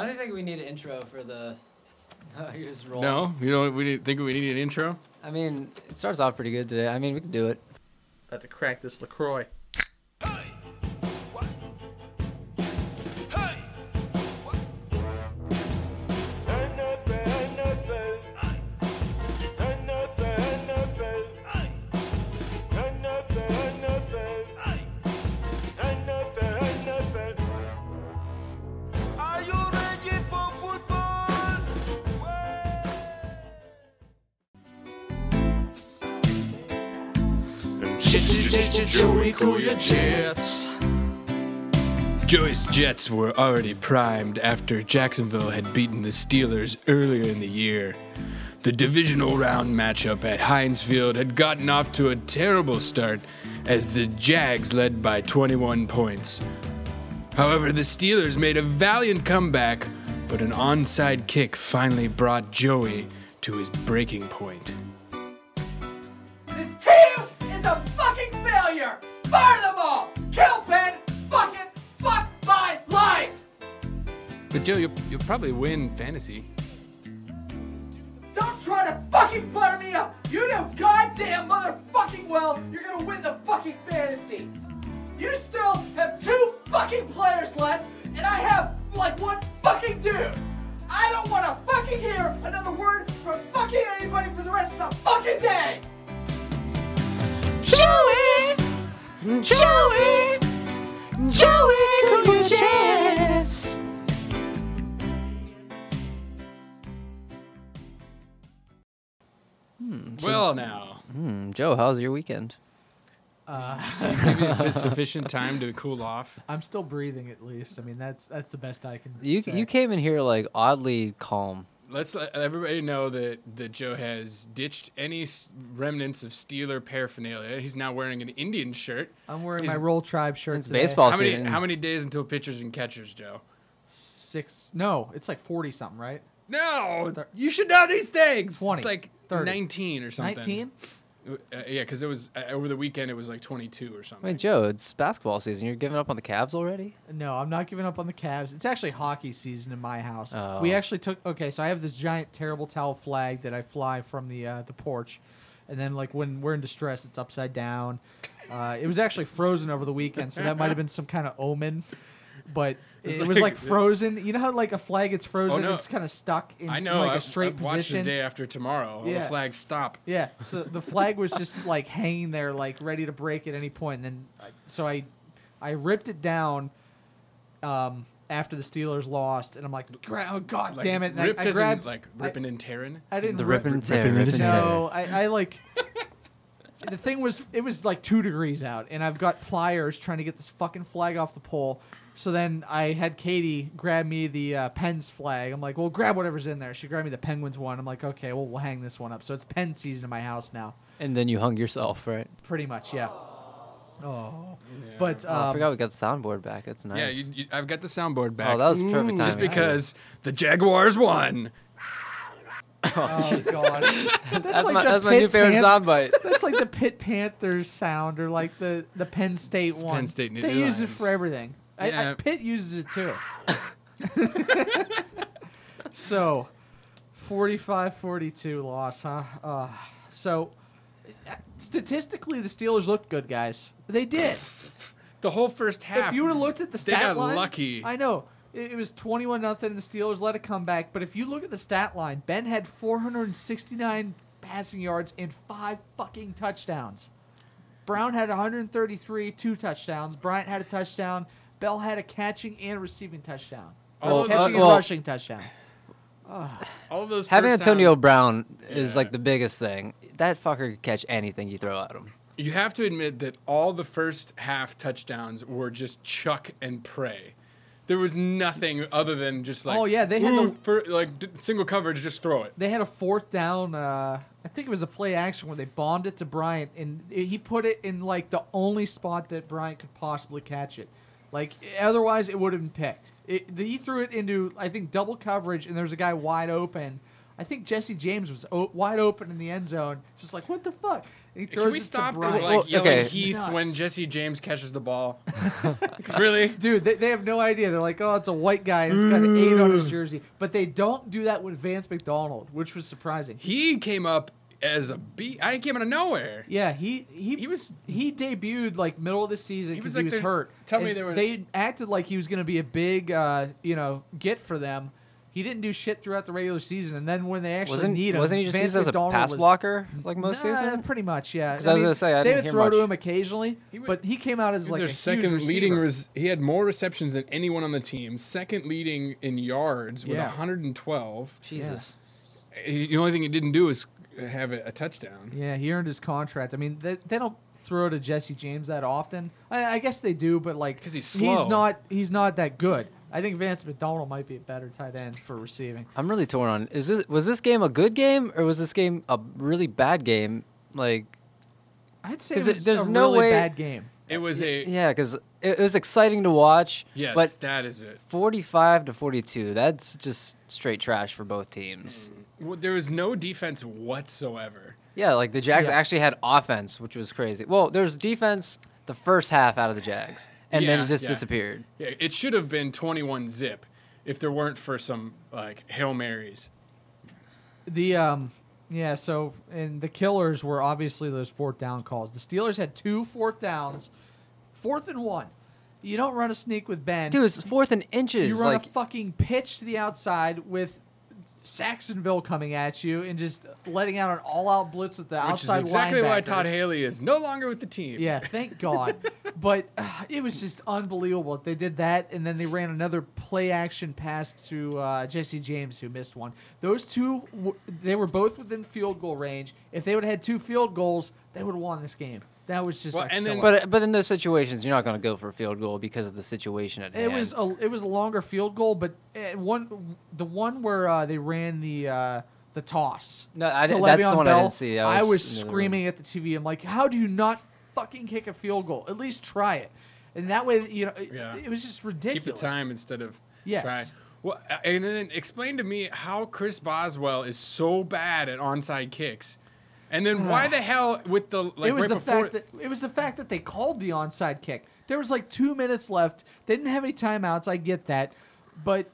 I don't think we need an intro for the. Oh, you just roll. No, you don't. We need, think we need an intro. I mean, it starts off pretty good today. I mean, we can do it. About to crack this Lacroix. Jets were already primed after Jacksonville had beaten the Steelers earlier in the year. The divisional round matchup at Heinz Field had gotten off to a terrible start as the Jags led by 21 points. However, the Steelers made a valiant comeback, but an onside kick finally brought Joey to his breaking point. This team is a fucking failure! Fire them But Joe, you'll, you'll probably win fantasy. Don't try to fucking butter me up! You know goddamn motherfucking well you're gonna win Joe, how's your weekend? Uh, so you give it sufficient time to cool off. I'm still breathing at least. I mean, that's that's the best I can. You say. you came in here like oddly calm. Let's let everybody know that, that Joe has ditched any remnants of Steeler paraphernalia. He's now wearing an Indian shirt. I'm wearing He's- my Roll Tribe shirt. It's today. baseball How many season. how many days until pitchers and catchers, Joe? Six. No, it's like forty something, right? No, Thir- you should know these things. 20, it's like 30. 19 or something. Nineteen. Uh, yeah, because it was uh, over the weekend. It was like 22 or something. Wait, Joe, it's basketball season. You're giving up on the Cavs already? No, I'm not giving up on the Cavs. It's actually hockey season in my house. Oh. We actually took. Okay, so I have this giant terrible towel flag that I fly from the uh, the porch, and then like when we're in distress, it's upside down. Uh, it was actually frozen over the weekend, so that might have been some kind of omen. But it, was like like- frozen. You know how like a flag gets frozen, no. it's kind of stuck in I know. like a I've, straight I've watched position. the day after tomorrow. All Yeah. the flags stop. Yeah, so the flag was just like hanging there, like ready to break at any point. And then, I- so I, I ripped it down, um, after the Steelers lost, and I'm like, oh god Like, damn it! And I- ripped I, as in, grabbed, like I- ripping and tearing. I, didn't The rip, rip and ripping and into tear. No, I, I like. The thing was, it was like two degrees out, and I've got pliers trying to get this fucking flag off the pole. So then I had Katie grab me the uh, Pens flag. I'm like, well, grab whatever's in there. She grabbed me the Penguins one. I'm like, okay, well, we'll hang this one up. So it's Pen season in my house now. And then you hung yourself, right? Pretty much, yeah. Oh, but Oh, I um, forgot we got the soundboard back. That's nice. Yeah, you, you, I've got the soundboard back. Oh, that was perfect Timing. Just timing. because the Jaguars won. Oh god, that's, that's like my, that's my new favorite soundbite. That's like the Pitt Panthers sound, or like the the Penn State It's one. Penn State they use it for everything. I, I, Pitt uses it too. so, 45-42 loss, huh? Uh, so, statistically, the Steelers looked good, guys. They did. The whole first half. if you would have looked at the they stat got line, lucky. I know it, it was twenty-one nothing. And the Steelers let it come back, but if you look at the stat line, Ben had four hundred and sixty-nine passing yards and five fucking touchdowns. Brown had 133, two touchdowns. Bryant had a touchdown. Bell had a catching and receiving touchdown. All Well, of catching those- and rushing touchdown. all of those. Having Antonio down- Brown is Yeah. like the biggest thing. That fucker could catch anything you throw at him. You have to admit that all the first half touchdowns were just chuck and pray. There was nothing other than just like Oh, yeah, they had the- fir- like d- single coverage, just throw it. They had a fourth down. Uh, I think it was a play action where they bombed it to Bryant, and he put it in like the only spot that Bryant could possibly catch it. Like otherwise, it would have been picked. It, he threw it into I think double coverage, and there's a guy wide open. I think Jesse James was o- wide open in the end zone, just like what the fuck. And he throws Can we it stop to like Bryant. Well, yelling okay. Heath Nuts. when Jesse James catches the ball? really? Dude, they, they have no idea. They're like, oh, it's a white guy and it's got an eight on his jersey. But they don't do that with Vance McDonald, which was surprising. He came up as a B. I beat. I came out of nowhere. Yeah, he he He was- he debuted like middle of the season He because was he like was hurt. tell me And they were- They acted like he was going to be a big, uh, you know, get for them. He didn't do shit throughout the regular season, and then when they actually Wasn't need him, wasn't he just Vance used as a McDonald pass was- blocker like most Nah, season? Pretty much, yeah. 'Cause I was gonna say, I they didn't would hear throw to much. him occasionally, He would- but he came out as like their a second huge leading. receiver. Res- he had more receptions than anyone on the team. Second leading in yards with Yeah. 112. Jesus. He- The only thing he didn't do is have a, a touchdown. Yeah, he earned his contract. I mean, they, they don't throw to Jesse James that often. I, I guess they do, but like 'Cause he's he's slow. not he's not that good. I think Vance McDonald might be a better tight end for receiving. I'm really torn on. Is this was this game a good game or was this game a really bad game? Like, I'd say 'Cause it it- was there's a no really way- bad game. It was a yeah, because it, it was exciting to watch. yes. but that is it. 45 to 42. That's just straight trash for both teams. Mm. Well, There was no defense whatsoever. Yeah, like the Jags Yes. actually had offense, which was crazy. Well, there was defense the first half out of the Jags, and then it just yeah. disappeared. Yeah, it should have been 21 zip if there weren't for some like hail marys. The um yeah, so and the killers were obviously those fourth down calls. The Steelers had two fourth downs, fourth and one. You don't run a sneak with Ben. Dude, it's fourth and inches. you run like, a fucking pitch to the outside with Jacksonville coming at you and just letting out an all-out blitz with the Which is outside exactly why. Todd Haley is no longer with the team. Yeah, thank God. but uh, it was just unbelievable. They did that, and then they ran another play action pass to uh, Jesse James, who missed one. Those two, w- they were both within field goal range. If they would have had two field goals, they would have won this game. That was just Well, a and then- but but in those situations, you're not going to go for a field goal because of the situation at It hand. was a it was a longer field goal, but uh, one the one where uh, they ran the uh, the toss. No, I to didn't- that's the Le'Veon one I didn't see. I I was, was in the other screaming at the TV. I'm like, how do you not fucking kick a field goal? At least try it. And that way, you know, it, Yeah. it was just ridiculous. Keep the time instead of Yes. try. Well, uh, and then explain to me how Chris Boswell is so bad at onside kicks, and then why the hell with the like it was right the before fact that it was the fact that they called the onside kick. There was like two minutes left. They didn't have any timeouts. I get that, but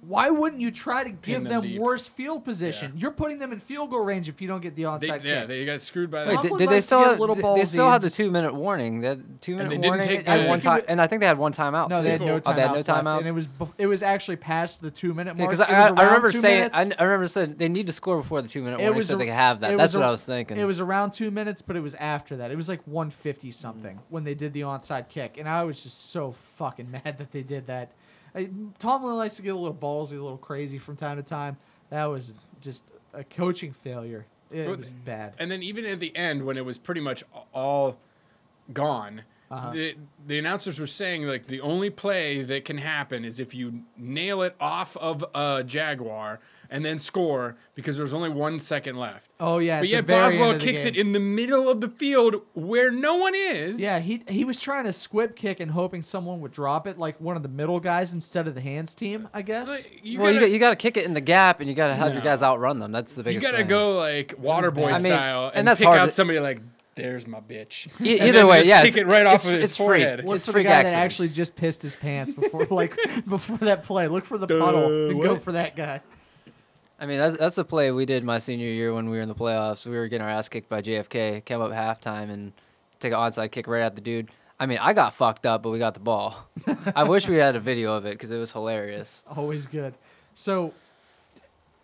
why wouldn't you try to give them them, worse field position? Yeah. You're putting them in field goal range if you don't get the they, onside yeah kick. they got screwed by that. Tomlin did, did they still have, little they- they still had the two minute warning? That two minute they didn't warning, take and the- one time, and I think they had one timeout. No, too. they had no Oh, timeouts. they had no timeouts. and it was it was actually past the two minute mark. because It I, I remember saying, minutes. I, I remember saying they need to score before the two minute It warning was so a- they can have that. That's was what I was thinking. It was around two minutes, but it was after that. It was like 150 something when they did the onside kick, and I was just so fucking mad that they did that. I, Tomlin likes to get a little ballsy, a little crazy from time to time. That was just a coaching failure. It But- was bad. And then even at the end, when it was pretty much all gone, Uh-huh. the the announcers were saying like the only play that can happen is if you nail it off of a jaguar and then score because there's only one second left. Oh yeah, but the yet Boswell kicks game. it in the middle of the field where no one is. Yeah, he he was trying to squib kick and hoping someone would drop it, like one of the middle guys instead of the hands team. I guess. But you well, you, gotta, got, you got to kick it in the gap, and you got to have your guys outrun them. That's the biggest. Thing. You gotta go like water boy. I mean, style and, and that's pick hard out to- somebody like there's my bitch. E- And either then way, just yeah, kick it right off of his it's free. forehead. Look It's for the freak guy that actually just pissed his pants before, like before that play. Look for the puddle and go for that guy. I mean, that's that's the play we did my senior year when we were in the playoffs. We were getting our ass kicked by JFK. Came up halftime and take an onside kick right at the dude. I mean, I got fucked up, but we got the ball. I wish we had a video of it because it was hilarious. Always good. So,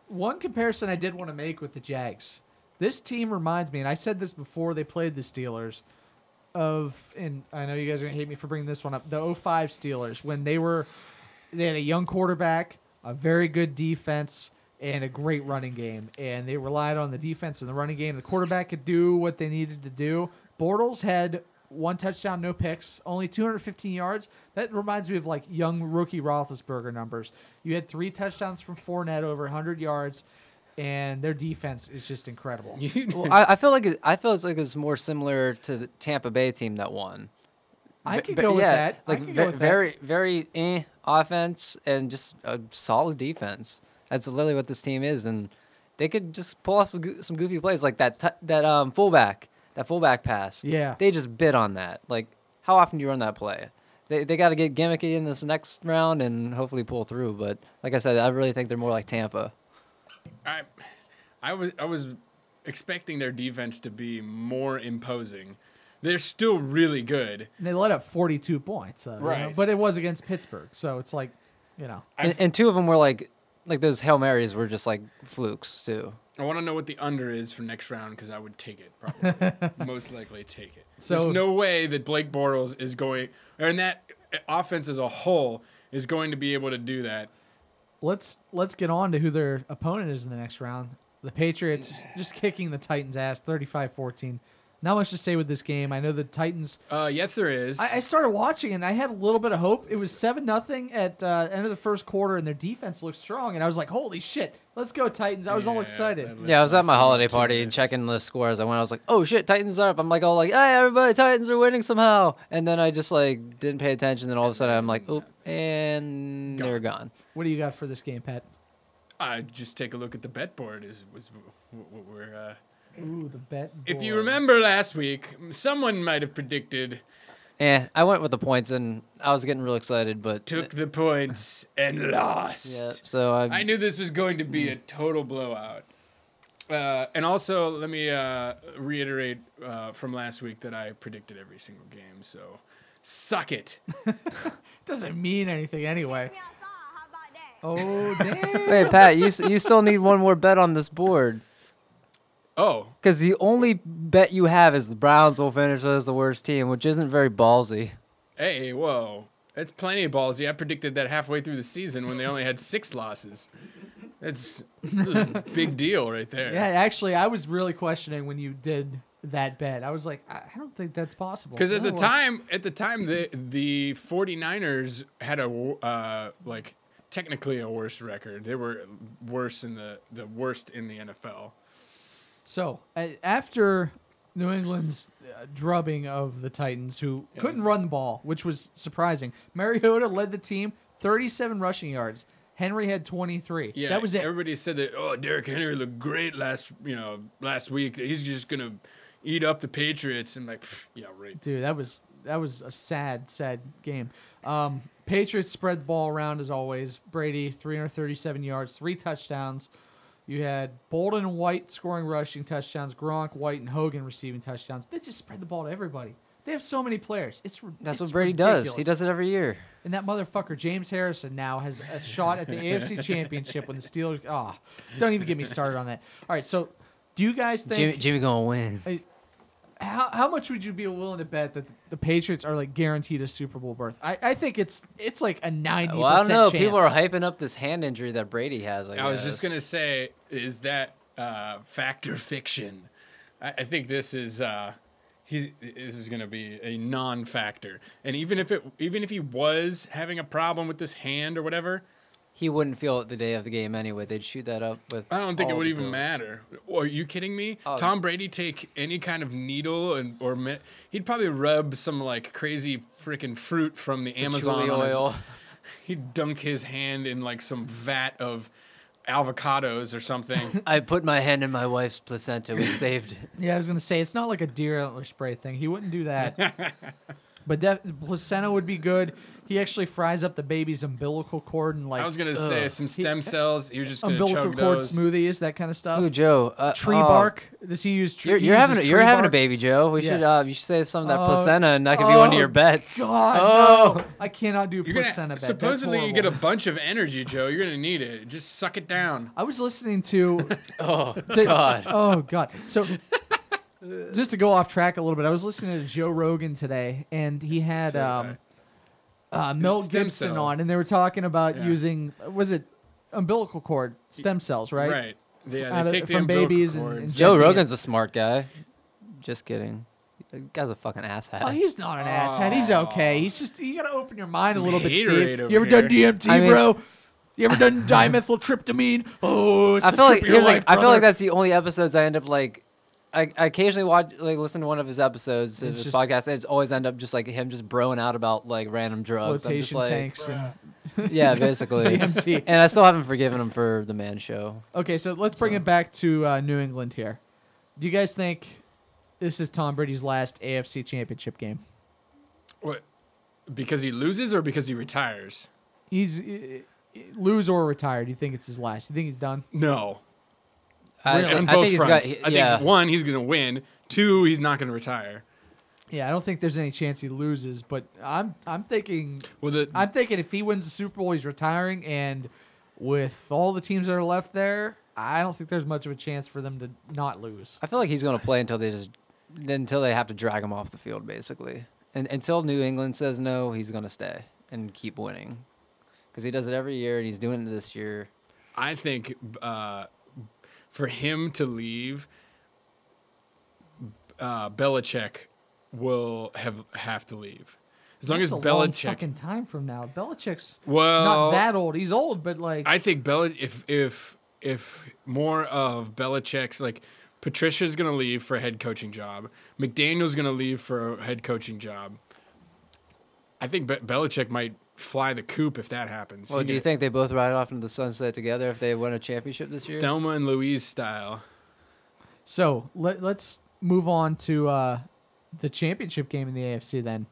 one comparison I did want to make with the Jags. This team reminds me, and I said this before they played the Steelers, of, and I know you guys are going to hate me for bringing this one up, the 05 Steelers, when they were, they had a young quarterback, a very good defense, and a great running game. And they relied on the defense and the running game. The quarterback could do what they needed to do. Bortles had one touchdown, no picks, only 215 yards. That reminds me of like young rookie Roethlisberger numbers. You had three touchdowns from Fournette, over 100 yards, and their defense is just incredible. Well, I, I feel like it, I feel it's like it's more similar to the Tampa Bay team that won. I Ve- could ve- go with yeah, that. I Like ve- go with that. very, very eh offense and just a solid defense. That's literally what this team is, and they could just pull off some goofy plays like that t- that um fullback that fullback pass. Yeah. they just bid on that. Like, how often do you run that play? They they got to get gimmicky in this next round and hopefully pull through. But like I said, I really think they're more like Tampa. I, I was I was expecting their defense to be more imposing. They're still really good. And they let up 42 points. Uh, you know, Right. But it was against Pittsburgh, so it's like, you know. And, and two of them were like like those hail marys were just like flukes too. I want to know what the under is for next round because I would take it probably. Most likely take it. So- There's no way that Blake Bortles is going, and that eh, offense as a whole is going to be able to do that. Let's let's get on to who their opponent is in the next round. The Patriots just kicking the Titans' ass 35-14. Not much to say with this game. I know the Titans Uh, yes, there is. I, I started watching and I had a little bit of hope. It was seven nothing at uh, end of the first quarter, and their defense looked strong. And I was like, "Holy shit, let's go Titans!" I was all excited. Yeah, I was at my holiday party and checking the score as I went. I was like, "Oh shit, Titans are up!" I'm like, all like, "Hey, everybody, Titans are winning somehow!" And then I just like didn't pay attention. Then all of a sudden, I'm like, "Oop!" And they're gone. What do you got for this game, Pat? I just take a look at the bet board. Is was what what we're. Uh, Ooh, the bet. if you remember last week, someone might have predicted Eh, I went with the points, and I was getting real excited, but took the points and lost. yeah. So I, I knew this was going to be a total blowout. Uh, and also, let me uh, reiterate uh, from last week that I predicted every single game. So, suck it. doesn't mean anything anyway. Oh damn! wait, Pat, you you still need one more bet on this board Oh, because the only bet you have is the Browns will finish as the worst team, which isn't very ballsy. hey, whoa. That's plenty of ballsy. I predicted that halfway through the season when they only had six losses. That's a big deal right there. Yeah, actually, I was really questioning when you did that bet. I was like, I I don't think that's possible. Because at No, the time, at the time, the the 49ers had a uh, like technically a worse record. They were worse in the the worst in the NFL. So uh, after New England's uh, drubbing of the Titans, who couldn't run the ball, which was surprising, Mariota led the team, 37 rushing yards. Henry had 23. Yeah, that was it. Everybody said that. Oh, Derrick Henry looked great last you know last week. He's just gonna eat up the Patriots. And like, pff, yeah, right. Dude, that was that was a sad, sad game. Um, Patriots spread the ball around as always. Brady, 337 yards, three touchdowns. You had Bolden and White scoring rushing touchdowns, Gronk, White, and Hogan receiving touchdowns. They just spread the ball to everybody. They have so many players. It's That's it's what Brady does. He does it every year. And that motherfucker James Harrison now has a shot at the AFC Championship when the Steelers. Ah, don't even get me started on that. All right, so do you guys think Jimmy, Jimmy gonna win. How, how much would you be willing to bet that the Patriots are like guaranteed a Super Bowl berth? I, I think it's it's like a ninety. Well, I don't know. Chance. People are hyping up this hand injury that Brady has. I, I was just gonna say, is that uh, factor fiction? I, I think this is uh, he's this is gonna be a non-factor. And even if it even if he was having a problem with this hand or whatever, He wouldn't feel it the day of the game anyway. They'd shoot that up with. I don't think it would even pills. matter. Are you kidding me? Oh. Tom Brady take any kind of needle and or me- he'd probably rub some like crazy freaking fruit from the Amazon Patchouli on his- oil. he'd dunk his hand in like some vat of avocados or something. I put my hand in my wife's placenta. We saved it. Yeah, I was gonna say it's not like a deer antler spray thing. He wouldn't do that. but def- placenta would be good. He actually fries up the baby's umbilical cord and like I was gonna say ugh. some stem cells. You're just gonna umbilical chug cord those. smoothies, that kind of stuff. Ooh, Joe. Uh, tree oh, bark. Does he use tree? You're, he you're having a, uses you're tree having a bark? baby, Joe. We should uh, you should save some of that Oh, placenta, and that could be one of oh, your bets. God, oh, no. I cannot do You're gonna, placenta bet. That's supposedly you get a horrible. bunch of energy, Joe. You're gonna need it. Just suck it down. I was listening to oh to- God. Oh God. So just to go off track a little bit, I was listening to Joe Rogan today, and he had Say um, uh, Mel Stem Gibson cell. on, and they were talking about Yeah. using was it umbilical cord stem cells, right? Right. Yeah, Out they of- take the from umbilical babies and- cords. and Joe injecting it. Rogan's a smart guy. Just kidding. That guy's a fucking asshat. Oh, he's not an asshat. He's okay. He's just you gotta open your mind Some a little bit, haterade Steve. over You ever done. DMT, I mean- bro? You ever done dimethyltryptamine? Oh, it's I the feel trip like of your here's like life, I feel brother. like that's the only episodes I end up like I, I occasionally watch like listen to one of his episodes of It's his just- podcast, and it's always end up just like him just broing out about like random drugs. I'm just Flotation like, tanks. And, yeah, basically. DMT. and I still haven't forgiven him for the Man Show. okay, so let's bring it back to uh, New England here. Do you guys think this is Tom Brady's last AFC Championship game? What? Because he loses or because he retires? He's uh, lose or retire. Do you think it's his last? Do you think he's done? No. I, Really? I On think both he's fronts. got. I yeah. think one, he's going to win. Two, he's not going to retire. Yeah, I don't think there's any chance he loses, but I'm I'm thinking Well, the I'm thinking if he wins the Super Bowl, he's retiring, and with all the teams that are left there, I don't think there's much of a chance for them to not lose. I feel like he's going to play until they just until they have to drag him off the field, basically. And until New England says no, he's going to stay and keep winning because he does it every year, and he's doing it this year. I think uh, for him to leave, uh, Belichick will have have to leave. As long That's as a long Belichick, fucking time from now. Belichick's well, not that old. He's old, but like I think Bel if if if more of Belichick's like Patricia's gonna leave for a head coaching job, McDaniel's gonna leave for a head coaching job. I think Be- Belichick might fly the coop if that happens. Well, He do you think they both ride off into the sunset together if they win a championship this year? Thelma and Louise style? so. Let, let's move on to uh, the championship game in the AFC. Then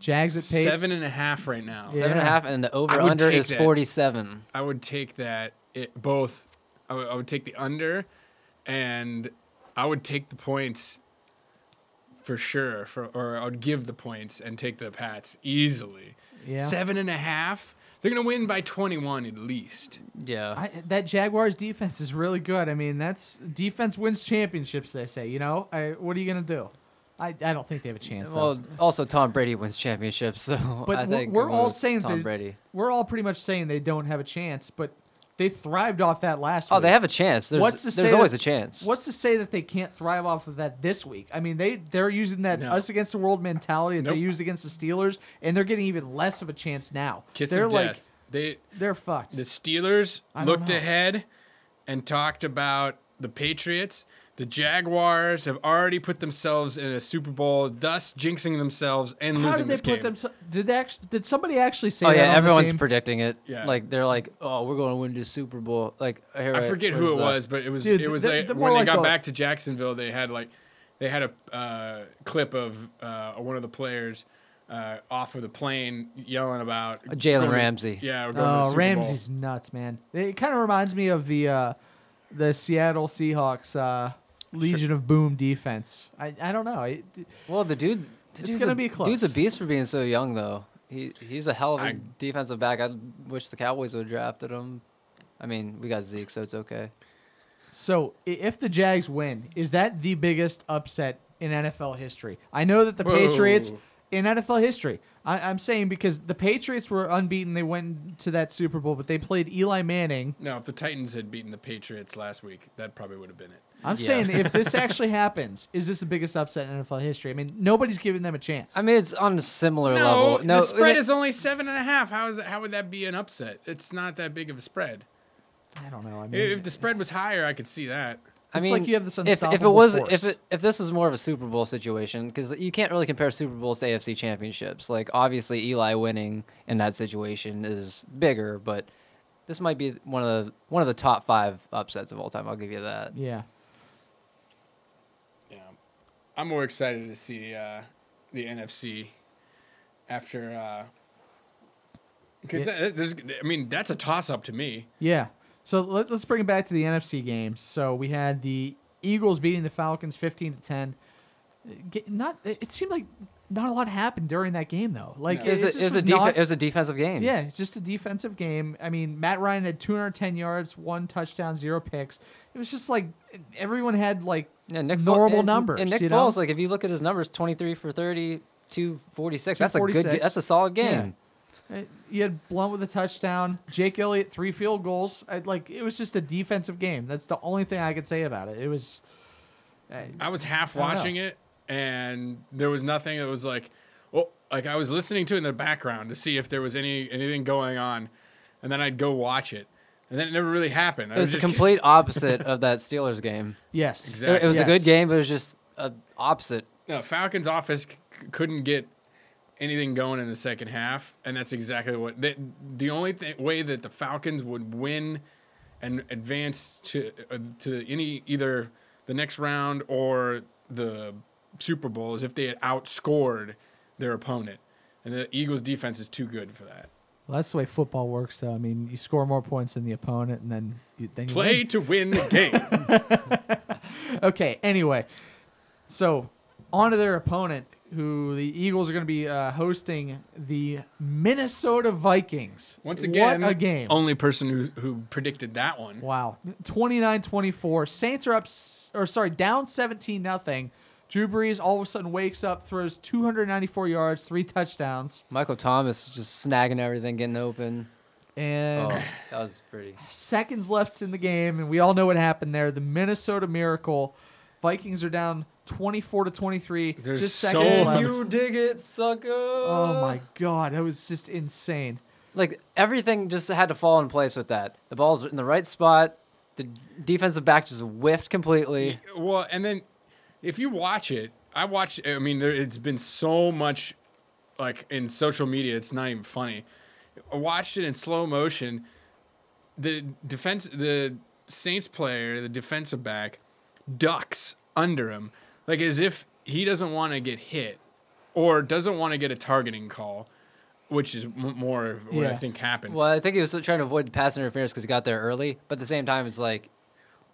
Jags at Pats. Seven and a half right now. Yeah. Seven and a half, and the over under is that. 47. I would take that it both. I would, I would take the under, and I would take the points for sure. For or I would give the points and take the Pats easily. Yeah. Seven and a half. They're gonna win by twenty-one at least. Yeah. I, that Jaguars defense is really good. I mean, that's defense wins championships. They say. You know, I, what are you gonna do? I, I don't think they have a chance. Though. well, also Tom Brady wins championships, so But I we're- think we're all saying Tom that- Brady. We're all pretty much saying they don't have a chance, but they thrived off that last Oh, week. they have a chance. There's, What's to there's say always that- a chance. What's to say that they can't thrive off of that this week? I mean, they they're using that No. us against the world mentality that Nope. they used against the Steelers, and they're getting even less of a chance now. Kiss they're of like death. They they're fucked. the Steelers looked know. ahead and talked about the Patriots. The Jaguars have already put themselves in a Super Bowl, thus jinxing themselves and How losing did they this put game. them? Did they actually? Did somebody actually say oh that? yeah, on the everyone's team? predicting it. Yeah. Like they're like, oh, we're going to win the Super Bowl. Like here, I forget who it the- was, but it was Dude, it was they're- like they're more when they like got a- back to Jacksonville, they had like they had a uh, clip of uh, one of the players uh, off of the plane yelling about Jalen going to- Ramsey. Yeah, we're going to the Oh, Super Bowl. Ramsey's nuts, man. It kind of reminds me of the uh, the Seattle Seahawks uh, Legion of Boom defense. I, I don't know. It, Well, the dude, the It's dude's gonna a, be close. Dude's a beast for being so young, though. He he's a hell of a I- defensive back. I wish the Cowboys would have drafted him. I mean, we got Zeke, so it's okay. so if the Jags win, is that the biggest upset in NFL history? I know that the Whoa. Patriots in NFL history. I, I'm saying because the Patriots were unbeaten, they went to that Super Bowl, but they played Eli Manning. No, if the Titans had beaten the Patriots last week, that probably would have been it. I'm Yeah. saying if this actually happens, is this the biggest upset in NFL history? I mean, nobody's giving them a chance. I mean, it's on a similar No, level. No, the spread it- is only seven and a half. How is it, how would that be an upset? It's not that big of a spread. I don't know. I mean, If the spread was higher, I could see that. I It's mean, like you have this if, if it was force. if it if this was more of a Super Bowl situation because you can't really compare Super Bowls to AFC championships. Like obviously Eli winning in that situation is bigger, but this might be one of the one of the top five upsets of all time. I'll give you that. yeah. Yeah, I'm more excited to see uh, the NFC after uh, because there's. I mean, that's a toss up to me. Yeah. So let, us bring it back to the NFC games. So we had the Eagles beating the Falcons 15 to 10. Not it seemed like not a lot happened during that game though. Like No. It was, a, it, was a was defe- not- it was a defensive game. yeah, it's just a defensive game. I mean, Matt Ryan had 210 yards, one touchdown, zero picks. It was just like everyone had like Yeah, Nick normal and- numbers. And Nick you know? Foles, like if you look at his numbers, twenty three for 30, 246. That's a good. That's a solid game. Uh, You had Blount with a touchdown. Jake Elliott three field goals. I, like it was just a defensive game. That's the only thing I could say about it. It was. uh, I was half I don't know. watching it, and there was nothing. It was like, well, like I was listening to it in the background to see if there was any anything going on, and then I'd go watch it. and then it never really happened. I It was the just- complete opposite of that Steelers game. Yes. It- Exactly. It was a good game, but it was just a opposite. No, Falcons offense c- c- couldn't get anything going in the second half, and that's exactly what the, the only th- way that the Falcons would win and advance to uh, to any either the next round or the Super Bowl is if they had outscored their opponent, and the Eagles' defense is too good for that. Well, that's the way football works, though. I mean, you score more points than the opponent, and then you, then you Play win. to win the game. Okay. Anyway, so on to their opponent, who the Eagles are going to be uh, hosting the Minnesota Vikings. Once again, what a game! Only person who who predicted that one. Wow. 29-24. Saints are up or sorry, down 17 nothing. Drew Brees all of a sudden wakes up, throws 294 yards, three touchdowns, Michael Thomas just snagging everything, getting open. and Oh, that was pretty. seconds left in the game, and we all know what happened there. The Minnesota Miracle. Vikings are down 24 to 23. There's just so seconds left. You dig it, sucker. Oh my god, that was just insane. Like everything just had to fall in place with that. The ball's in the right spot. The defensive back just whiffed completely. Well, and then if you watch it, I watch. I mean, there, it's been so much, like in social media, it's not even funny. I watched it in slow motion. The defense, the Saints player, the defensive back, ducks under him, like as if he doesn't want to get hit, or doesn't want to get a targeting call, which is m- more of what I think happened. Well, I think he was trying to avoid the pass interference because he got there early. But at the same time, it's like,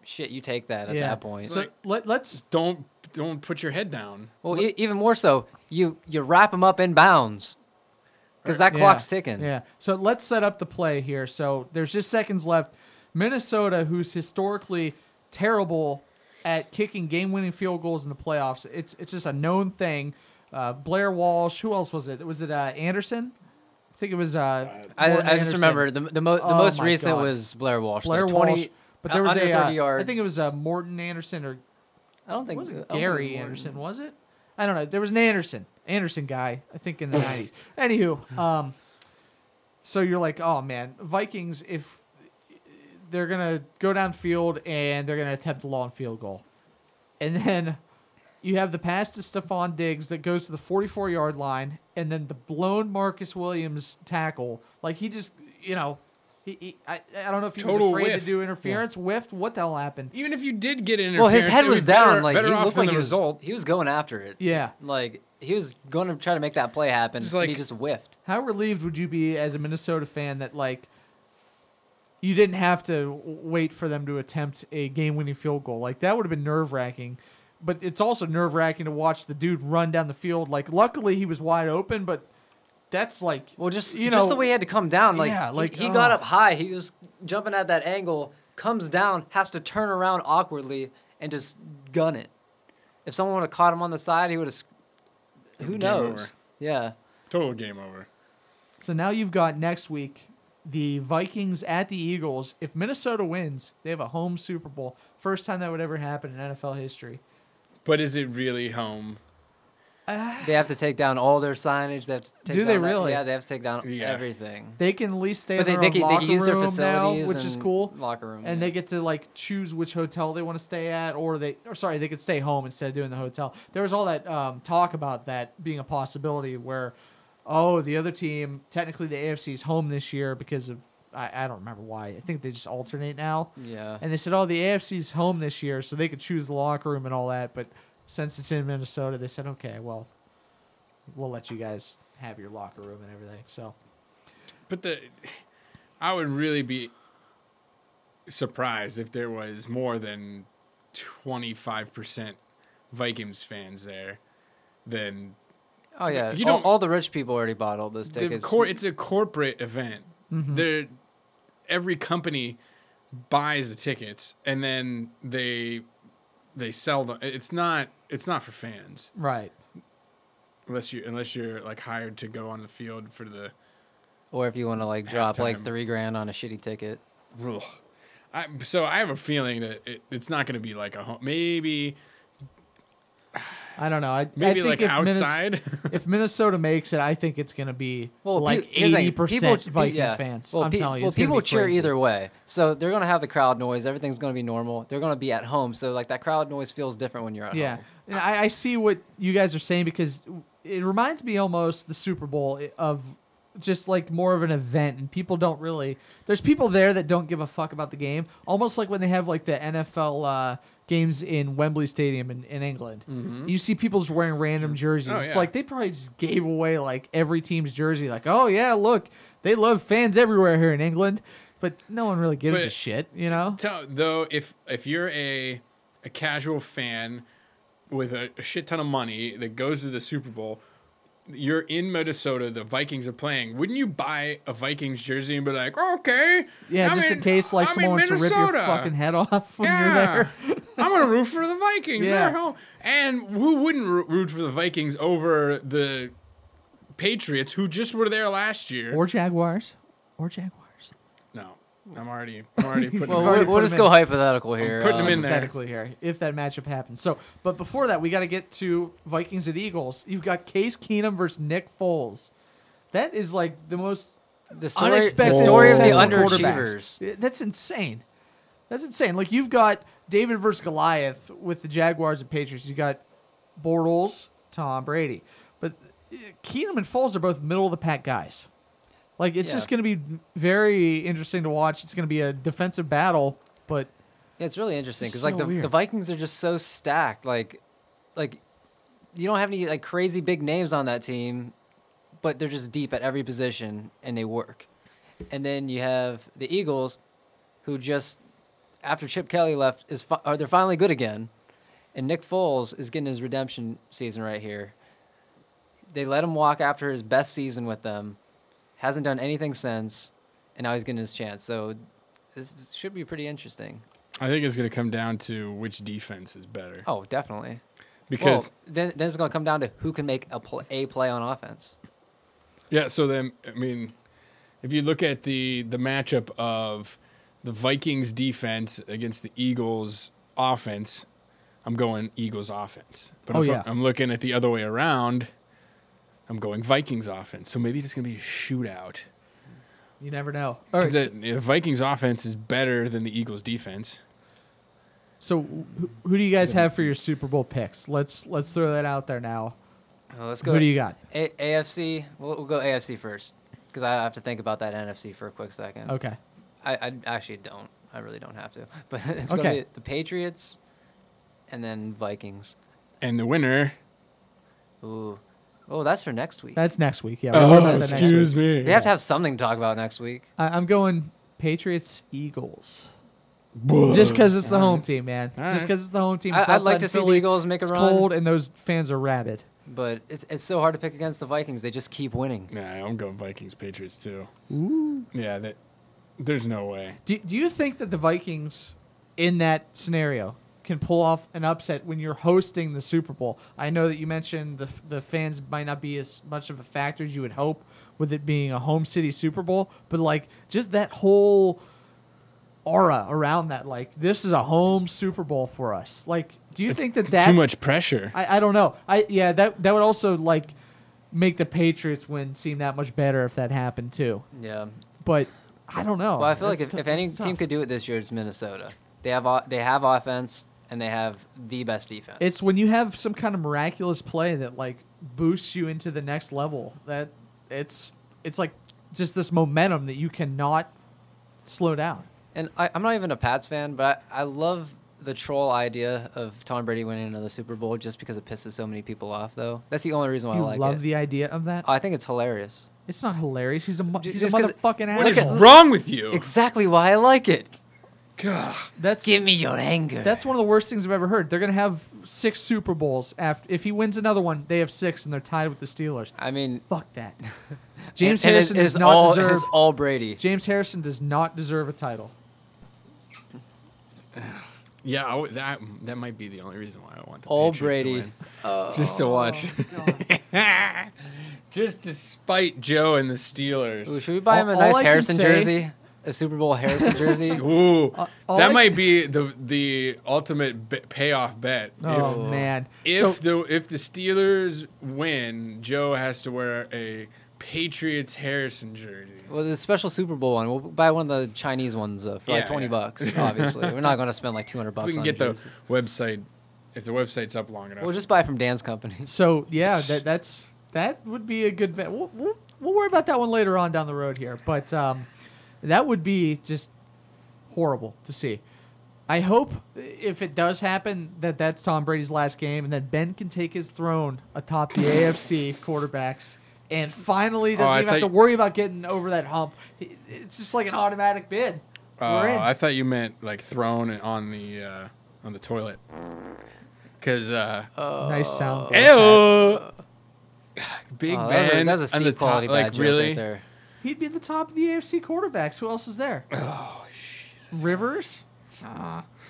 shit, you take that at yeah. that point. So let, let's don't don't put your head down. well, e- even more so, you you wrap him up in bounds because that clock's Yeah, ticking. Yeah. So let's set up the play here. So there's just seconds left. Minnesota, who's historically terrible at kicking game-winning field goals in the playoffs, it's it's just a known thing. Uh, Blair Walsh. Who else was it? Was it uh, Anderson? I think it was. Uh, I, I just Anderson. remember the the, mo- the Oh most recent God. was Blair Walsh. Blair like 20, Walsh. But there was under a. 30 Uh. I think it was uh, Morten Andersen or I don't think was it I don't think Gary Anderson, was it? I don't know. There was an Anderson, Anderson guy, I think in the nineties. Anywho, um, so you're like, oh man, Vikings, if they're gonna go downfield and they're gonna attempt a long field goal, and then you have the pass to Stefon Diggs that goes to the 44 yard line, and then the blown Marcus Williams tackle, like he just, you know. He, he, I, I don't know if he Total was afraid whiff. to do interference, whiffed. What the hell happened? Even if you did get an Well, his head it was down. better- like better he off looked than like the he was, result. he was going after it. Yeah. Like he was going to try to make that play happen. Just and like- he just whiffed. How relieved would you be as a Minnesota fan that like you didn't have to wait for them to attempt a game-winning field goal? Like that would have been nerve-wracking. But it's also nerve-wracking to watch the dude run down the field. Like luckily he was wide open, but that's like Well, just you just know the way he had to come down. Like, yeah, he- like, he, got oh. up high. He was jumping at that angle, comes down, has to turn around awkwardly and just gun it. If someone would have caught him on the side, he would have. Who Game knows? over. Yeah. Total game over. So now you've got next week the Vikings at the Eagles. If Minnesota wins, they have a home Super Bowl. First time that would ever happen in NFL history. But is it really home? They have to take down all their signage. They have to take Do they down that- really? yeah, they have to take down Yeah. everything. They can at least stay But in they, their they, own can, they locker can use their room now, which is cool. Locker room, and yeah. they get to like choose which hotel they want to stay at, or they, or sorry, they could stay home instead of doing the hotel. There was all that um, talk about that being a possibility, where, oh, the other team, technically the AFC is home this year because of I, I don't remember why. I think they just alternate now. Yeah. And they said, oh, the AFC's home this year, so they could choose the locker room and all that. But since it's in Minnesota, they said, okay, well, we'll let you guys have your locker room and everything. So But the, I would really be surprised if there was more than twenty five percent Vikings fans there. Then oh yeah. you all, don't- all the rich people already bought all those tickets. cor- it's a corporate event. Mm-hmm. There, every company buys the tickets and then they they sell them. It's not it's not for fans right. unless you unless you're like hired to go on the field for the. or if you want to like drop like three grand on a shitty ticket. Ugh. I, so I have a feeling that it, it's not going to be like a home. Maybe I don't know. I, Maybe I think like if Minnes- outside. if Minnesota makes it, I think it's going to be Well, like pe- here's the thing, eighty percent Vikings yeah. fans. Well, I'm pe- telling you, well, people cheer crazy. either way, so they're gonna have the crowd noise. Everything's gonna be normal. They're gonna be at home, so like that crowd noise feels different when you're at Yeah, home. and I, I see what you guys are saying because it reminds me almost the Super Bowl of just like more of an event, and people don't really. There's people there that don't give a fuck about the game, almost like when they have like the NFL uh, games in Wembley Stadium in, in England. Mm-hmm. You see people just wearing random jerseys. Oh, It's like they probably just gave away like every team's jersey. Like, oh yeah, look, they love fans everywhere here in England, but no one really gives a shit, you know. Tell, though, if if you're a a casual fan with a, a shit ton of money that goes to the Super Bowl, you're in Minnesota. The Vikings are playing. Wouldn't you buy a Vikings jersey and be like, oh, okay, Yeah, I'm just in, in- case like I'm someone wants to rip your fucking head off when you're there. I'm gonna root for the Vikings. Yeah. They're home. And who wouldn't root for the Vikings over the Patriots, who just were there last year? or Jaguars, or Jaguars. No, I'm already, I'm already putting. Well, them already we'll, put we'll them just in. go hypothetical here. putting them um, in there. Hypothetically here, if that matchup happens. So, but before that, we got to get to Vikings and Eagles. You've got Case Keenum versus Nick Foles. That is like the most The story, unexpected the story of the underachievers. quarterbacks. That's insane. That's insane. Like you've got David versus Goliath with the Jaguars and Patriots. You got Bortles, Tom Brady, but uh, Keenum and Foles are both middle of the pack guys. Like it's Yeah. just going to be very interesting to watch. It's going to be a defensive battle, but Yeah, it's really interesting because It's like so the, the. Vikings are just so stacked. Like, like you don't have any like crazy big names on that team, but they're just deep at every position and they work. And then you have the Eagles, who just after Chip Kelly left is fi- are they're finally good again, and Nick Foles is getting his redemption season right here. They let him walk after his best season with them, hasn't done anything since, and now he's getting his chance. So this, this should be pretty interesting. I think it's gonna come down to which defense is better. Oh, definitely. because well, then, then it's going to come down to who can make a, pl- a play on offense. Yeah, so then I mean, if you look at the the matchup of the Vikings defense against the Eagles offense, I'm going Eagles offense. But Oh, if yeah. I'm looking at the other way around, I'm going Vikings offense. So maybe it's gonna be a shootout. you never know. All right, Because so, the Vikings offense is better than the Eagles defense. so who, who do you guys have for your Super Bowl picks? Let's let's throw that out there now. Uh, let's go. Who do you got? A- AFC. We'll, we'll go AFC first because I have to think about that NFC for a quick second. Okay. I, I actually don't. I really don't have to. But it's going to be the Patriots and then Vikings. And the winner. Ooh. Oh, that's for next week. That's next week. Yeah. we'll talk Oh, about that next excuse week. me. They have to have something to talk about next week. I, I'm going Patriots Eagles. Just because it's the home team, man. All Just right. because it's the home team. I, It's I'd like outside to see the Philly. Eagles make a It's run, cold and those fans are rabid. but it's it's so hard to pick against the Vikings. They just keep winning. Nah, I'm going Vikings Patriots too. Ooh. Yeah, that. There's no way. Do, do you think that the Vikings in that scenario can pull off an upset when you're hosting the Super Bowl? I know that you mentioned the, the fans might not be as much of a factor as you would hope with it being a home city Super Bowl, but like just that whole aura around that, like this is a home Super Bowl for us. Like, do you think that that Too much pressure. I, I don't know. I yeah, that that would also like make the Patriots win seem that much better if that happened too. Yeah. But I don't know. Well, I feel like if, tou- if any team tough. could do it this year, it's Minnesota. They have o- they have offense and they have the best defense. It's when you have some kind of miraculous play that like boosts you into the next level. That it's it's like just this momentum that you cannot slow down. and I, I'm not even a Pats fan, but I, I love the troll idea of Tom Brady winning another Super Bowl just because it pisses so many people off. Though that's the only reason why you I like love it. the idea of that. I think it's hilarious. it's not hilarious. He's a mo- Ju- he's a just 'cause- motherfucking What is wrong with you? Exactly why I like it. God. That's Give me your anger. That's one of the worst things I've ever heard. They're gonna have six Super Bowls after. If he wins another one, they have six, and they're tied with the Steelers. I mean, Fuck that. James and- and Harrison it's, does not all, deserve. It's all Brady. James Harrison does not deserve a title. Yeah, I w- that that might be the only reason why I want the All Patriots to Brady. win. Oh. just to watch, oh, just to spite Joe and the Steelers. Ooh, should we buy him a All- all nice Harrison say- jersey? A Super Bowl Harrison jersey. Ooh, Uh, that I- might be the the ultimate be- payoff bet. Oh man. If So- the if the Steelers win, Joe has to wear a Patriots Harrison jersey. Well, the special Super Bowl one, we'll buy one of the Chinese ones uh, for Yeah, like twenty yeah. bucks. Obviously, we're not going to spend like two hundred If bucks. we can on get a the website, if the website's up long enough. We'll just buy from Dan's company. So yeah, that that's that would be a good bet. We'll, we'll, we'll worry about that one later on down the road here, but um, that would be just horrible to see. I hope if it does happen that that's Tom Brady's last game, and that Ben can take his throne atop the AFC quarterbacks, and finally doesn't Oh, I even have to thought- worry about getting over that hump. He- It's just like an automatic bid. Oh, We're in. I thought you meant like thrown on the uh, on the toilet. Cause uh, nice sound. Ew. Big Oh, that's a- Ben that's a on the steep quality top, bad like joke really. right there. He'd be at the top of the AFC quarterbacks. Who else is there? Oh, Rivers.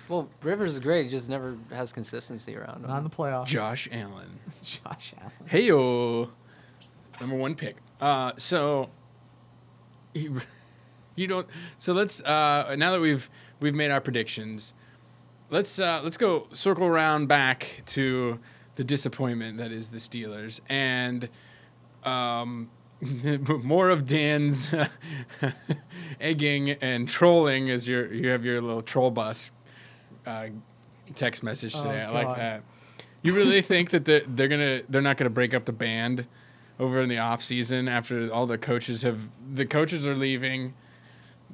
Well, Rivers is great. He just never has consistency around him. Not in the playoffs. Josh Allen. Josh Allen. Hey yo, number one pick. Uh, so he, you don't. So let's uh, now that we've we've made our predictions, let's uh, let's go circle around back to the disappointment that is the Steelers and um, more of Dan's egging and trolling as your you have your little troll bus uh, text message Oh, today. I like that. You really think that the, they're gonna they're not gonna break up the band over in the off season after all the coaches have the coaches are leaving.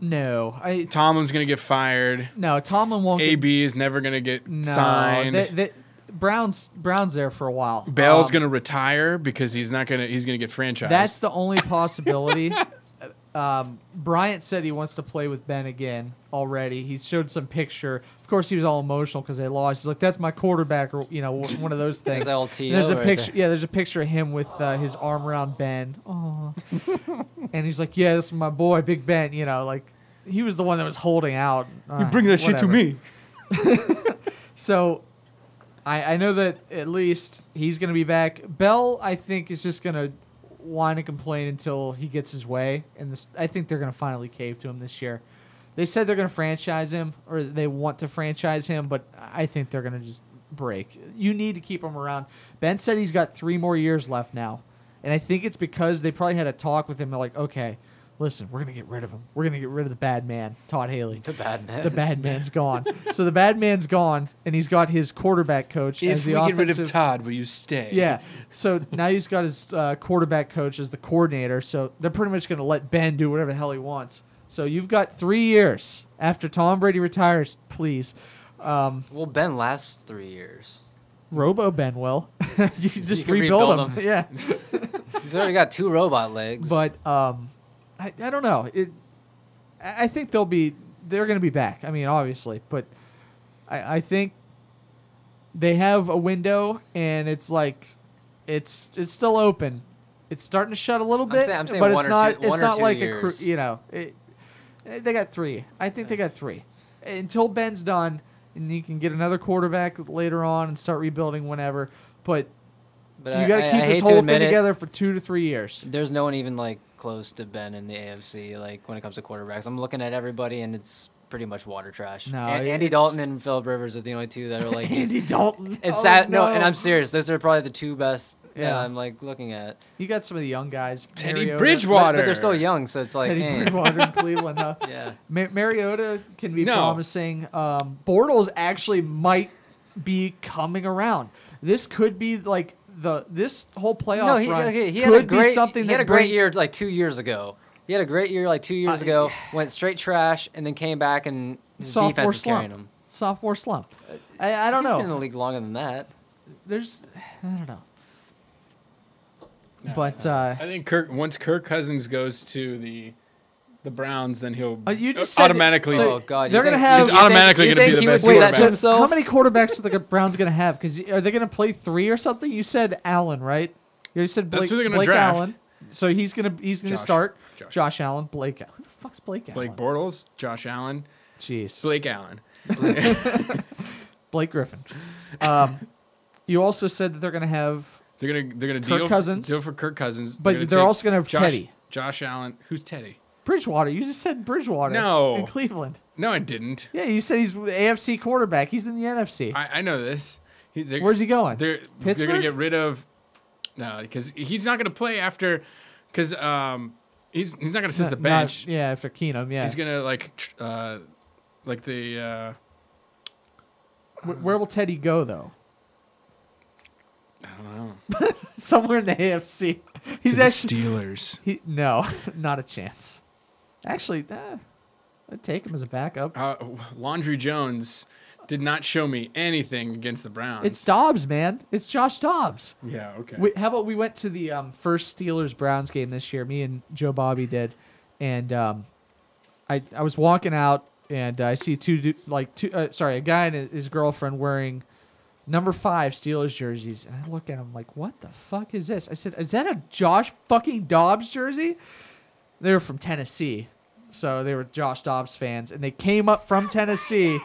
No, I Tomlin's gonna get fired. no. Tomlin won't. get, AB is never gonna get no, signed. they- they- Brown's Brown's there for a while. Bell's Um, gonna retire because he's not gonna he's gonna get franchised. That's the only possibility. um, Bryant said he wants to play with Ben again already. He showed some picture. Of course, he was all emotional because they lost. He's like, "That's my quarterback," or you know, one of those things. That's LTO there's a right picture. there. Yeah, there's a picture of him with uh, his arm around Ben. Oh, and he's like, "Yeah, this is my boy, Big Ben." You know, like he was the one that was holding out. Uh, you bring that whatever. Shit to me. so I, I know that at least he's going to be back. Bell, I think, is just going to whine and complain until he gets his way. And this, I think they're going to finally cave to him this year. They said they're going to franchise him, or they want to franchise him, but I think they're going to just break. You need to keep him around. Ben said he's got three more years left now. And I think it's because they probably had a talk with him. Like, okay, listen, we're going to get rid of him. We're going to get rid of the bad man, Todd Haley The bad man. the bad man's gone. so the bad man's gone, and he's got his quarterback coach as if the we offensive. get rid of Todd, will you stay? yeah. So now he's got his uh, quarterback coach as the coordinator. So they're pretty much going to let Ben do whatever the hell he wants. So you've got three years after Tom Brady retires. Please, um, Well, Ben lasts three years. Robo Ben will. you can just can rebuild, rebuild him. him. Yeah. He's already got two robot legs. But um, I, I don't know. It, I think they'll be they're going to be back. I mean, obviously, but I, I think they have a window, and it's like it's it's still open. It's starting to shut a little I'm bit, saying- I'm saying but it's not. two- it's not like a years. cru- you know. It, they got three. I think they got three until Ben's done, and you can get another quarterback later on and start rebuilding whenever. But But you got to keep I this whole thing it, together for two to three years. There's no one even like close to Ben in the AFC. Like when it comes to quarterbacks, I'm looking at everybody, and it's pretty much water trash. No, An- Andy Dalton and Philip Rivers are the only two that are like. Andy Dalton. It's Oh, sad. No. and. I'm serious. Those are probably the two best that Yeah. I'm like looking at. You got some of the young guys. Teddy Mariota- Bridgewater. but they're still young, so it's like. Teddy eh. Bridgewater in Cleveland, huh? Yeah. Ma- Mariota can be No. promising. Um, Bortles actually might be coming around. This could be like the this whole playoff No, he, run okay, he could had a great. be something he had a great bring- year like two years ago. He had a great year like two years Uh, ago. Went straight trash and then came back and his sophomore defense is carrying him. Sophomore slump. I, I don't He's know. been in the league longer than that. There's I don't know. But uh, I think Kirk once Kirk Cousins goes to the the Browns, then he'll Uh, you just said- automatically. so- oh God, they're gonna have- He's automatically you gonna be the best would do that quarterback. to himself? how many quarterbacks are the Browns going to have? Because are they going to play three or something? You said Allen, right? You said Blake, That's who gonna Blake draft. Allen. So he's gonna he's gonna Josh. start Josh. Josh. Allen, Blake. Who the fuck's Blake Allen? Blake Bortles, Josh Allen, Jeez, Blake Allen. Blake Griffin. Um, you also said that they're gonna have, They're gonna they're gonna Kirk deal Cousins. deal for Kirk Cousins. But gonna they're also gonna have Josh, Teddy. Josh Allen. Who's Teddy? Bridgewater. You just said Bridgewater. No. In Cleveland. No, I didn't. Yeah, you said he's AFC quarterback. He's in the NFC. I, I know this. He, Where's he going? They're they're gonna get rid of no because he's not gonna play after because um he's he's not gonna sit Not- the not- bench. yeah, after Keenum. Yeah. He's gonna like tr- uh like the uh Wh- Where will Teddy go though? I don't know. Somewhere in the AFC. He's to the actually Steelers. he, no, not a chance. Actually, uh, I'd take him as a backup. Uh, Landry Jones did not show me anything against the Browns. It's Dobbs, man. It's Josh Dobbs. yeah okay. We, how about we went to the um, first Steelers Browns game this year? Me and Joe Bobby did, and um, I I was walking out and I see two like two uh, sorry a guy and his girlfriend wearing number five Steelers jerseys, and I look at him like, what the fuck is this? I said, is that a Josh fucking Dobbs jersey? They were from Tennessee, so they were Josh Dobbs fans, and they came up from Tennessee.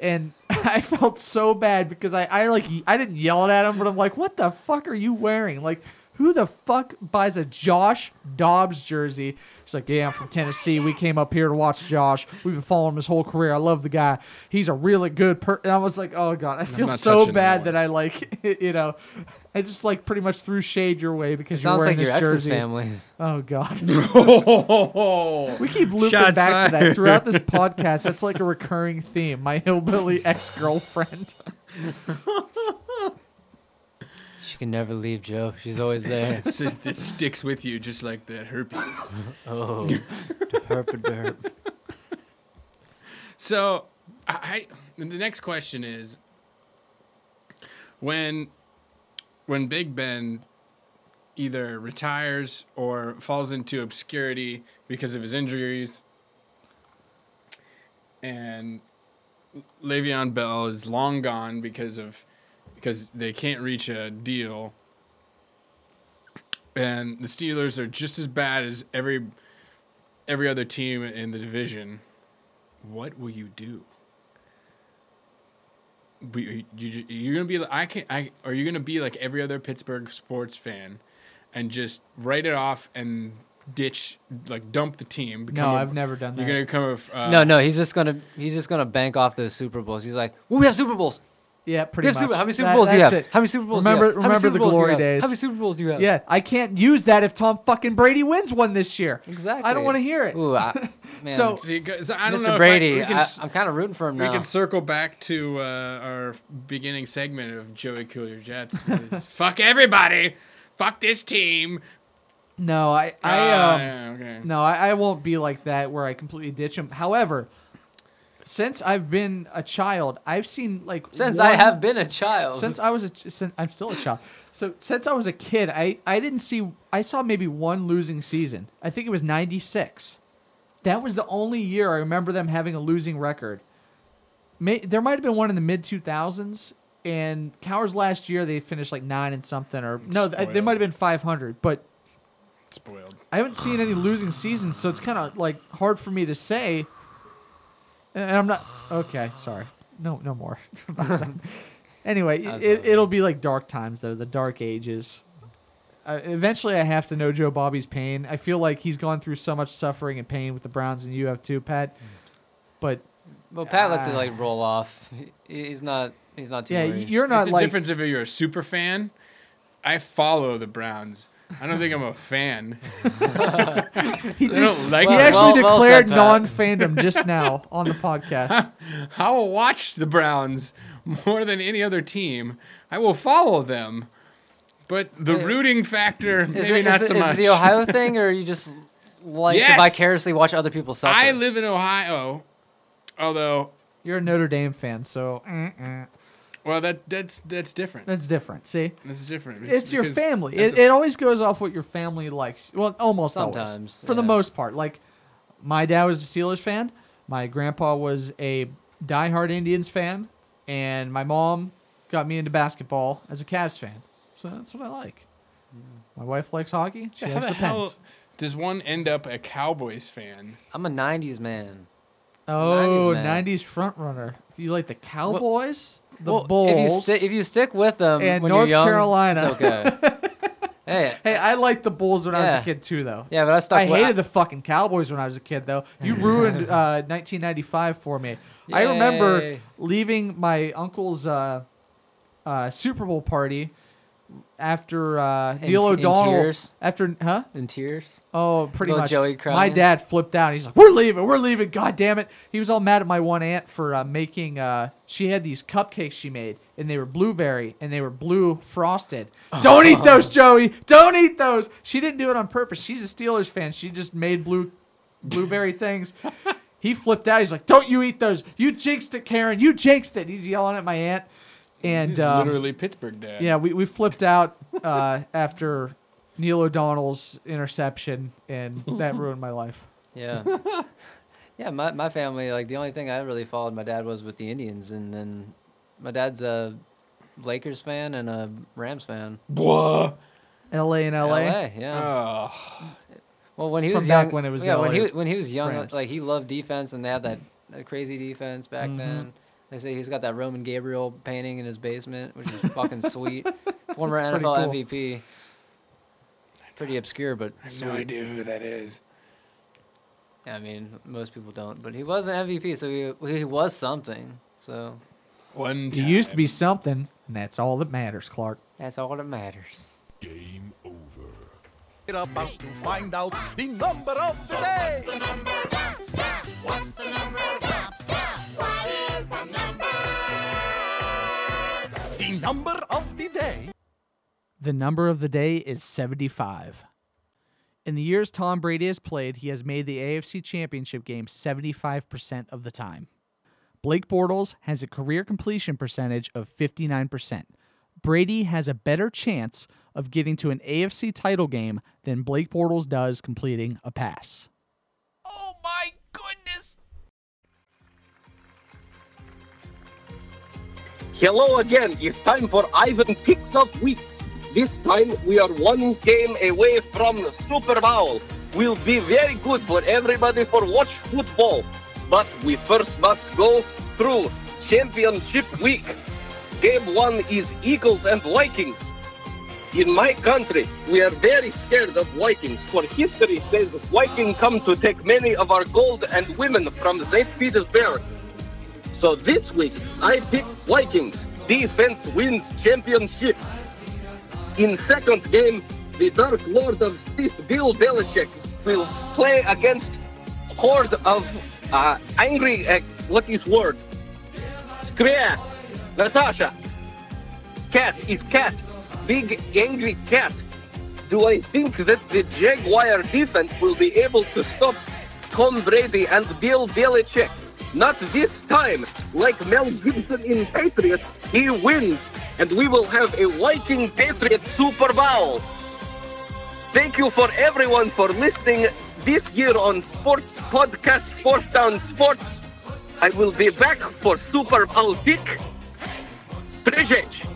And I felt so bad because I, I like I didn't yell at him, but I'm like, what the fuck are you wearing? Like, who the fuck buys a Josh Dobbs jersey? He's like, yeah, I'm from Tennessee. We came up here to watch Josh. We've been following him his whole career. I love the guy. He's a really good per. And I was like, oh god, I feel not so touching bad that that I like, you know, I just like pretty much threw shade your way because It you're sounds wearing like your this ex's jersey. family. Oh god. We keep looping Shots back to that fired. throughout this podcast. That's like a recurring theme. My hillbilly ex girlfriend. She can never leave Joe. She's always there. It's- it, it sticks with you just like that herpes. oh, derp a. So, I, I the next question is when when Big Ben either retires or falls into obscurity because of his injuries, and Le'Veon Bell is long gone because of because they can't reach a deal, and the Steelers are just as bad as every every other team in the division what will you do? We, you, you're gonna be like I can I are you gonna be like every other Pittsburgh sports fan, and just write it off and ditch like dump the team? No, I've never done that. You're gonna become a uh, no, no, he's just gonna he's just gonna bank off those Super Bowls. He's like, well, we have Super Bowls. Yeah, pretty have much. Super, how many Super That- Bowls do you have? it. How many Super Bowls Remember- do you have? How many remember Super the Bowls you glory have? days. How many Super Bowls do you have? Yeah, I can't use that if Tom fucking Brady wins one this year. exactly. I don't want to hear it. Ooh, I, man. So- So you guys- I don't know Mr. if Brady, I, we can, I, s- am kind of rooting for him we now. We can circle back to uh, our beginning segment of Joey Cool Your Jets. Fuck everybody. Fuck this team. No, I, I, Ah, um, yeah, okay. no, I, I won't be like that where I completely ditch him. However, since I've been a child, I've seen like Since I have been a child. since I was a since I'm still a child. So since I was a kid, I I didn't see I saw maybe one losing season. I think it was 96. That was the only year I remember them having a losing record. May, there might have been one in the mid 2000s and Cowher's last year they finished like 9 and something or no, th- they might have been 500, but Spoiled. I haven't seen any losing seasons, so it's kind of like hard for me to say. And I'm not okay. Sorry, no, no more. anyway, it, all right. it'll be like dark times though, the dark ages. Uh, eventually, I have to know Joe Bobby's pain. I feel like he's gone through so much suffering and pain with the Browns, and you have too, Pat. But well, Pat lets it Ah. like roll off. He, he's not. He's not too yeah, worried. you're not it's a like difference if you're a super fan. I follow the Browns. I don't think I'm a fan. he just don't like he Well- actually well- well declared said, Pat. non-fandom just now on the podcast. I will watch the Browns more than any other team. I will follow them. But the Yeah. rooting factor, is maybe it, not is so it, is much. it the Ohio thing, or you just like Yes! to vicariously watch other people suffer? I live in Ohio, although, You're a Notre Dame fan, so mm-mm. Well, that that's that's different. that's different. See. That's different. it's your family. It, a- it always goes off what your family likes. Well, almost always. Sometimes, for the most part. Like, my dad was a Steelers fan. My grandpa was a diehard Indians fan, and my mom got me into basketball as a Cavs fan. So that's what I like. Hmm. My wife likes hockey. She how likes the the hell Pens. does one end up a Cowboys fan? I'm a '90s man. Oh, 90s man. 90s front runner. You like the Cowboys, the Well, Bulls. If you, sti- if you stick with them and when North young, Carolina. it's okay. Hey, Hey, I liked the Bulls when I was a kid too, though. yeah, but I stuck. I with- hated the fucking Cowboys when I was a kid, though. You ruined uh, 1995 for me. I remember leaving my uncle's uh, uh, Super Bowl party after uh, In- Neil in O'Donnell. tears? After, huh? in tears. Oh, pretty Little much. Joey My dad flipped out. He's like, "We're leaving. We're leaving. God damn it!" He was all mad at my one aunt for uh, making. Uh, she had these cupcakes she made, and they were blueberry and they were blue frosted. Don't eat those, Joey. Don't eat those. She didn't do it on purpose. She's a Steelers fan. She just made blue blueberry things. He flipped out. He's like, "Don't you eat those? You jinxed it, Karen. You jinxed it." He's yelling at my aunt, and He's um, literally Pittsburgh dad. yeah, we, we flipped out uh, after Neil O'Donnell's interception, and that ruined my life. Yeah. yeah, my, my family, like, the only thing I really followed my dad was with the Indians. And then my dad's a Lakers fan and a Rams fan. Blah. L.A. and L.A. yeah. Oh. Well, when he From was back young, when it was yeah, when he when he was young, Rams. like he loved defense, and they had that, that crazy defense back Mm-hmm. then. They say he's got that Roman Gabriel painting in his basement, which is fucking sweet. Former That's NFL cool. MVP. Pretty obscure, but I have no idea who that is. I mean, most people don't, but he was an MVP, so he he was something. So One He used to be something, and that's all that matters, Clark. that's all that matters. Game over. It about to find out the number of the day. The number of the day. The number of the day is 75. In the years Tom Brady has played, he has made the AFC Championship game 75% of the time. Blake Bortles has a career completion percentage of 59%. Brady has a better chance of getting to an AFC title game than Blake Bortles does completing a pass. Oh my Hello again. It's time for Ivan Picks of Week. This time we are one game away from Super Bowl. Will be very good for everybody for watch football. But we first must go through Championship Week. Game one is Eagles and Vikings. In my country, we are very scared of Vikings. For history says Viking come to take many of our gold and women from St. Petersburg. So this week, I picked Vikings. Defense wins championships. In second game, the Dark Lord of Steve, Bill Belichick, will play against horde of uh, angry. Uh, what is word? Screa, Natasha. Cat is cat. Big angry cat. Do I think that the Jaguar defense will be able to stop Tom Brady and Bill Belichick? Not this time. Like Mel Gibson in Patriot, he wins, and we will have a Viking Patriot Super Bowl. Thank you for everyone for listening this year on Sports Podcast Fourth Down Sports. I will be back for Super Bowl pick. Appreciate.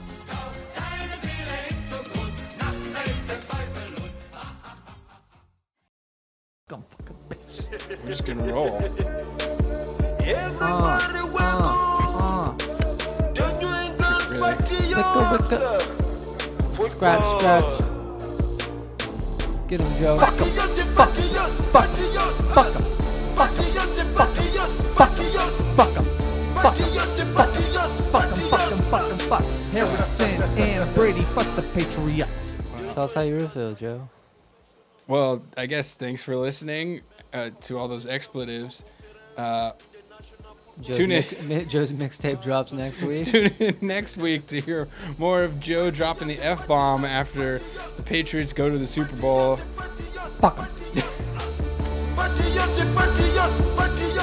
We're just gonna roll. Everybody Patriots. Scratch, scratch. Get him, Joe. Fuck him, fuck him, fuck him, fuck him, fuck him, fuck him, fuck him, fuck him. fuck him, fuck him, Fuck him, fuck him, fuck him, fuck. Harrison and Brady, fuck the Patriots. Tell us how you feel, Joe. Well, I guess thanks for listening uh, to all those expletives. Uh, Joe's, Tune in. mi- Joe's mixtape drops next week. tune in next week to hear more of Joe dropping the F bomb after the Patriots go to the Super Bowl. Fuck him. Patriots,